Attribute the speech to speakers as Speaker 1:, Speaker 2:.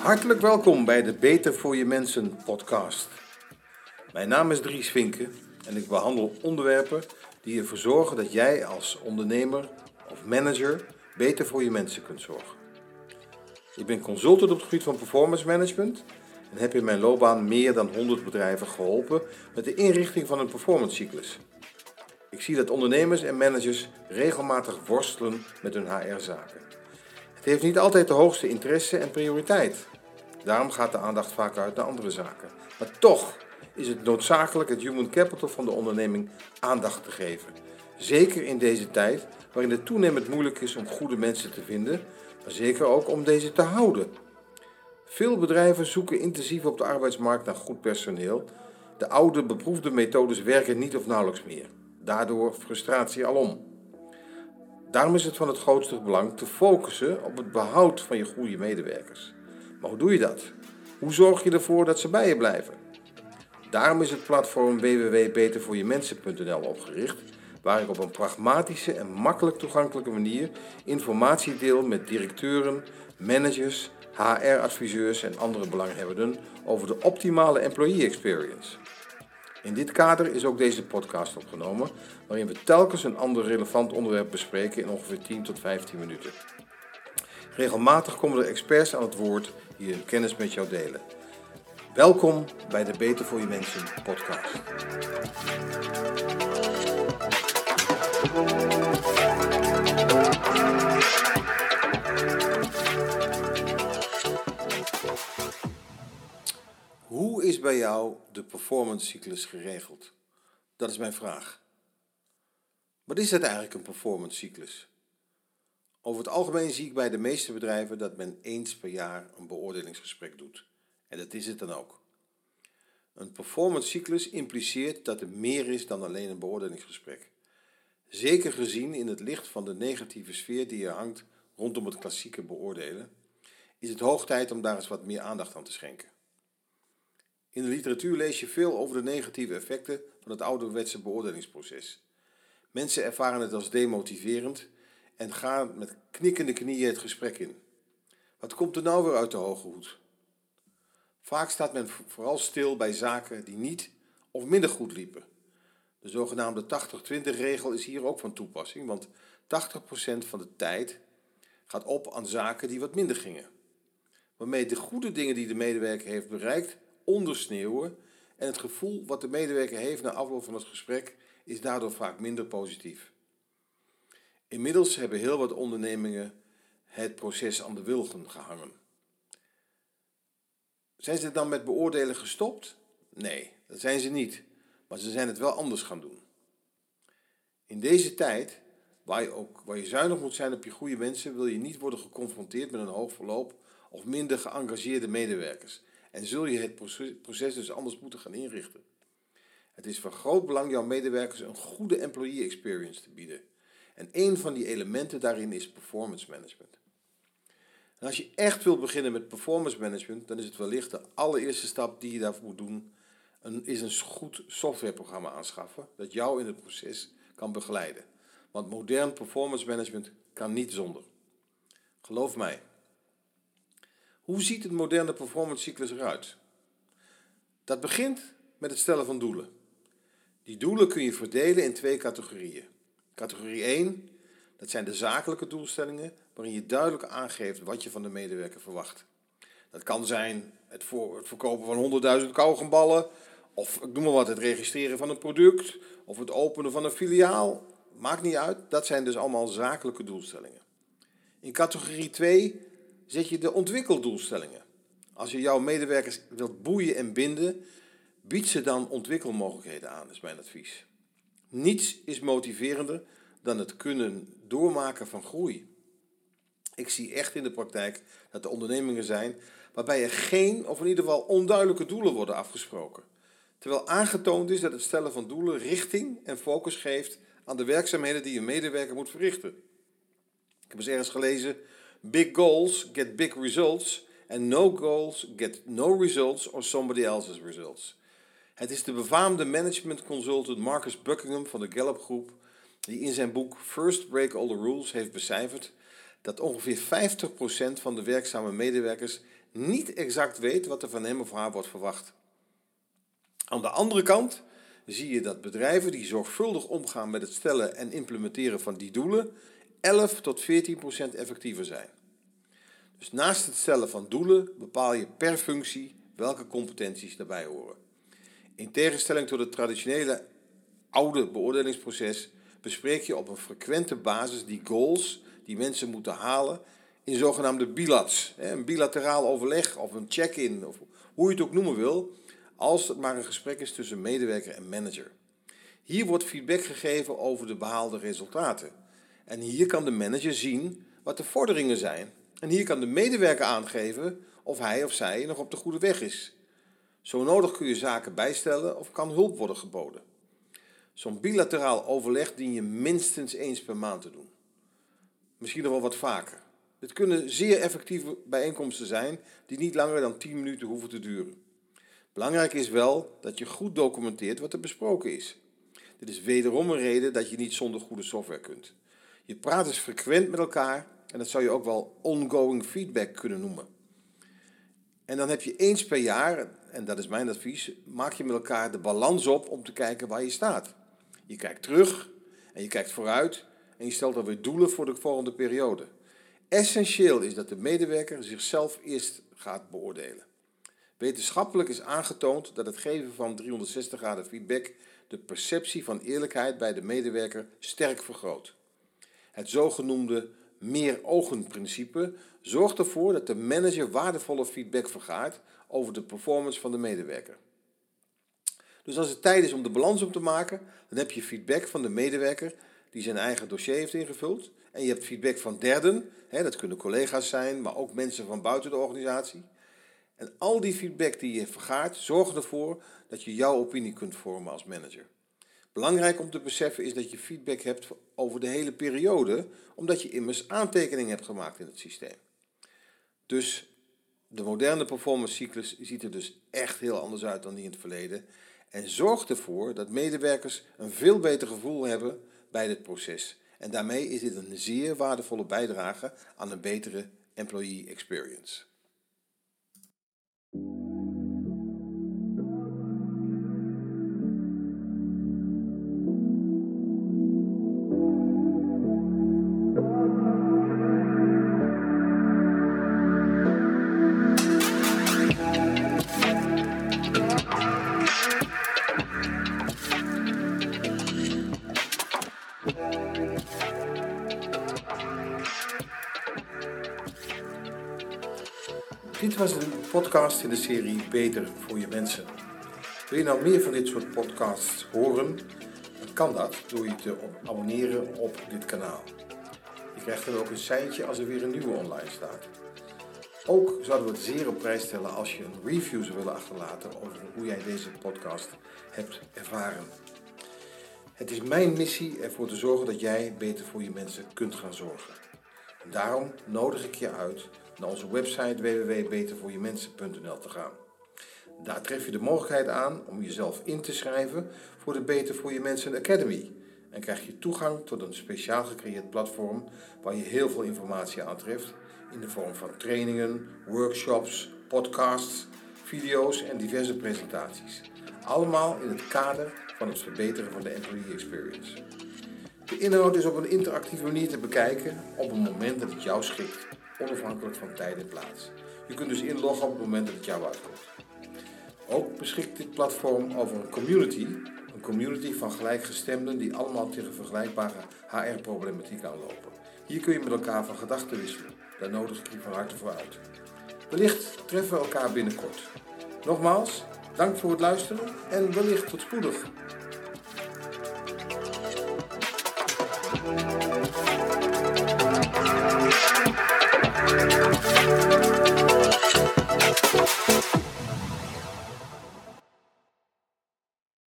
Speaker 1: Hartelijk welkom bij de Beter voor je Mensen podcast. Mijn naam is Dries Vinken en ik behandel onderwerpen die ervoor zorgen dat jij als ondernemer of manager beter voor je mensen kunt zorgen. Ik ben consultant op het gebied van performance management en heb in mijn loopbaan meer dan 100 bedrijven geholpen met de inrichting van een performance cyclus. Ik zie dat ondernemers en managers regelmatig worstelen met hun HR-zaken. Het heeft niet altijd de hoogste interesse en prioriteit. Daarom gaat de aandacht vaak uit naar andere zaken. Maar toch is het noodzakelijk het human capital van de onderneming aandacht te geven. Zeker in deze tijd waarin het toenemend moeilijk is om goede mensen te vinden, maar zeker ook om deze te houden. Veel bedrijven zoeken intensief op de arbeidsmarkt naar goed personeel. De oude beproefde methodes werken niet of nauwelijks meer. Daardoor frustratie alom. Daarom is het van het grootste belang te focussen op het behoud van je goede medewerkers. Maar hoe doe je dat? Hoe zorg je ervoor dat ze bij je blijven? Daarom is het platform www.betervoorjemensen.nl opgericht, waar ik op een pragmatische en makkelijk toegankelijke manier informatie deel met directeuren, managers, HR-adviseurs en andere belanghebbenden over de optimale employee experience. In dit kader is ook deze podcast opgenomen, waarin we telkens een ander relevant onderwerp bespreken in ongeveer 10 tot 15 minuten. Regelmatig komen er experts aan het woord die hun kennis met jou delen. Welkom bij de Beter voor je Mensen podcast. De performance cyclus geregeld? Dat is mijn vraag. Wat is het eigenlijk een performance cyclus? Over het algemeen zie ik bij de meeste bedrijven dat men eens per jaar een beoordelingsgesprek doet. En dat is het dan ook. Een performance cyclus impliceert dat er meer is dan alleen een beoordelingsgesprek. Zeker gezien in het licht van de negatieve sfeer die er hangt rondom het klassieke beoordelen, is het hoog tijd om daar eens wat meer aandacht aan te schenken. In de literatuur lees je veel over de negatieve effecten van het ouderwetse beoordelingsproces. Mensen ervaren het als demotiverend en gaan met knikkende knieën het gesprek in. Wat komt er nou weer uit de hoge hoed? Vaak staat men vooral stil bij zaken die niet of minder goed liepen. De zogenaamde 80-20 regel is hier ook van toepassing, want 80% van de tijd gaat op aan zaken die wat minder gingen. Waarmee de goede dingen die de medewerker heeft bereikt ondersneeuwen en het gevoel wat de medewerker heeft na afloop van het gesprek is daardoor vaak minder positief. Inmiddels hebben heel wat ondernemingen het proces aan de wilgen gehangen. Zijn ze dan met beoordelen gestopt? Nee, dat zijn ze niet, maar ze zijn het wel anders gaan doen. In deze tijd, waar je, ook, waar je zuinig moet zijn op je goede mensen, wil je niet worden geconfronteerd met een hoog verloop of minder geëngageerde medewerkers. En zul je het proces dus anders moeten gaan inrichten. Het is van groot belang jouw medewerkers een goede employee experience te bieden. En een van die elementen daarin is performance management. En als je echt wilt beginnen met performance management, dan is het wellicht de allereerste stap die je daarvoor moet doen, een, is een goed softwareprogramma aanschaffen dat jou in het proces kan begeleiden. Want modern performance management kan niet zonder. Geloof mij. Hoe ziet het moderne performance cyclus eruit? Dat begint met het stellen van doelen. Die doelen kun je verdelen in twee categorieën. Categorie 1, dat zijn de zakelijke doelstellingen, waarin je duidelijk aangeeft wat je van de medewerker verwacht. Dat kan zijn het verkopen van 100.000 kauwgomballen, of ik noem maar wat, het registreren van een product, of het openen van een filiaal. Maakt niet uit, dat zijn dus allemaal zakelijke doelstellingen. In categorie 2 zet je de ontwikkeldoelstellingen. Als je jouw medewerkers wilt boeien en binden, bied ze dan ontwikkelmogelijkheden aan, is mijn advies. Niets is motiverender dan het kunnen doormaken van groei. Ik zie echt in de praktijk dat er ondernemingen zijn waarbij er geen of in ieder geval onduidelijke doelen worden afgesproken. Terwijl aangetoond is dat het stellen van doelen richting en focus geeft aan de werkzaamheden die een medewerker moet verrichten. Ik heb eens ergens gelezen: Big goals get big results and no goals get no results or somebody else's results. Het is de befaamde management consultant Marcus Buckingham van de Gallup Groep die in zijn boek First Break All the Rules heeft becijferd dat ongeveer 50% van de werkzame medewerkers niet exact weet wat er van hem of haar wordt verwacht. Aan de andere kant zie je dat bedrijven die zorgvuldig omgaan met het stellen en implementeren van die doelen 11 tot 14 procent effectiever zijn. Dus naast het stellen van doelen bepaal je per functie welke competenties daarbij horen. In tegenstelling tot het traditionele oude beoordelingsproces bespreek je op een frequente basis die goals die mensen moeten halen in zogenaamde bilats. Een bilateraal overleg of een check-in, of hoe je het ook noemen wil, als het maar een gesprek is tussen medewerker en manager. Hier wordt feedback gegeven over de behaalde resultaten. En hier kan de manager zien wat de vorderingen zijn. En hier kan de medewerker aangeven of hij of zij nog op de goede weg is. Zo nodig kun je zaken bijstellen of kan hulp worden geboden. Zo'n bilateraal overleg dien je minstens eens per maand te doen. Misschien nog wel wat vaker. Dit kunnen zeer effectieve bijeenkomsten zijn die niet langer dan 10 minuten hoeven te duren. Belangrijk is wel dat je goed documenteert wat er besproken is. Dit is wederom een reden dat je niet zonder goede software kunt. Je praat dus frequent met elkaar en dat zou je ook wel ongoing feedback kunnen noemen. En dan heb je eens per jaar, en dat is mijn advies, maak je met elkaar de balans op om te kijken waar je staat. Je kijkt terug en je kijkt vooruit en je stelt dan weer doelen voor de volgende periode. Essentieel is dat de medewerker zichzelf eerst gaat beoordelen. Wetenschappelijk is aangetoond dat het geven van 360 graden feedback de perceptie van eerlijkheid bij de medewerker sterk vergroot. Het zogenoemde meer-ogen-principe zorgt ervoor dat de manager waardevolle feedback vergaart over de performance van de medewerker. Dus als het tijd is om de balans op te maken, dan heb je feedback van de medewerker die zijn eigen dossier heeft ingevuld. En je hebt feedback van derden, hè, dat kunnen collega's zijn, maar ook mensen van buiten de organisatie. En al die feedback die je vergaart, zorgt ervoor dat je jouw opinie kunt vormen als manager. Belangrijk om te beseffen is dat je feedback hebt over de hele periode, omdat je immers aantekeningen hebt gemaakt in het systeem. Dus de moderne performance cyclus ziet er dus echt heel anders uit dan die in het verleden en zorgt ervoor dat medewerkers een veel beter gevoel hebben bij dit proces. En daarmee is dit een zeer waardevolle bijdrage aan een betere employee experience. Was een podcast in de serie Beter voor je mensen. Wil je nou meer van dit soort podcasts horen? Dan kan dat door je te abonneren op dit kanaal. Je krijgt dan ook een seintje als er weer een nieuwe online staat. Ook zouden we het zeer op prijs stellen als je een review zou willen achterlaten over hoe jij deze podcast hebt ervaren. Het is mijn missie ervoor te zorgen dat jij beter voor je mensen kunt gaan zorgen. daarom nodig ik je uit naar onze website www.betervoorjemensen.nl te gaan. Daar tref je de mogelijkheid aan om jezelf in te schrijven voor de Beter voor je Mensen Academy. En krijg je toegang tot een speciaal gecreëerd platform waar je heel veel informatie aantreft in de vorm van trainingen, workshops, podcasts, video's en diverse presentaties. Allemaal in het kader van het verbeteren van de employee experience. De inhoud is op een interactieve manier te bekijken op een moment dat het jou schikt onafhankelijk van tijd en plaats. Je kunt dus inloggen op het moment dat het jou uitkomt. Ook beschikt dit platform over een community, een community van gelijkgestemden die allemaal tegen vergelijkbare HR-problematiek aanlopen. Hier kun je met elkaar van gedachten wisselen. Daar nodig ik je van harte voor uit. Wellicht treffen we elkaar binnenkort. Nogmaals, dank voor het luisteren en wellicht tot spoedig.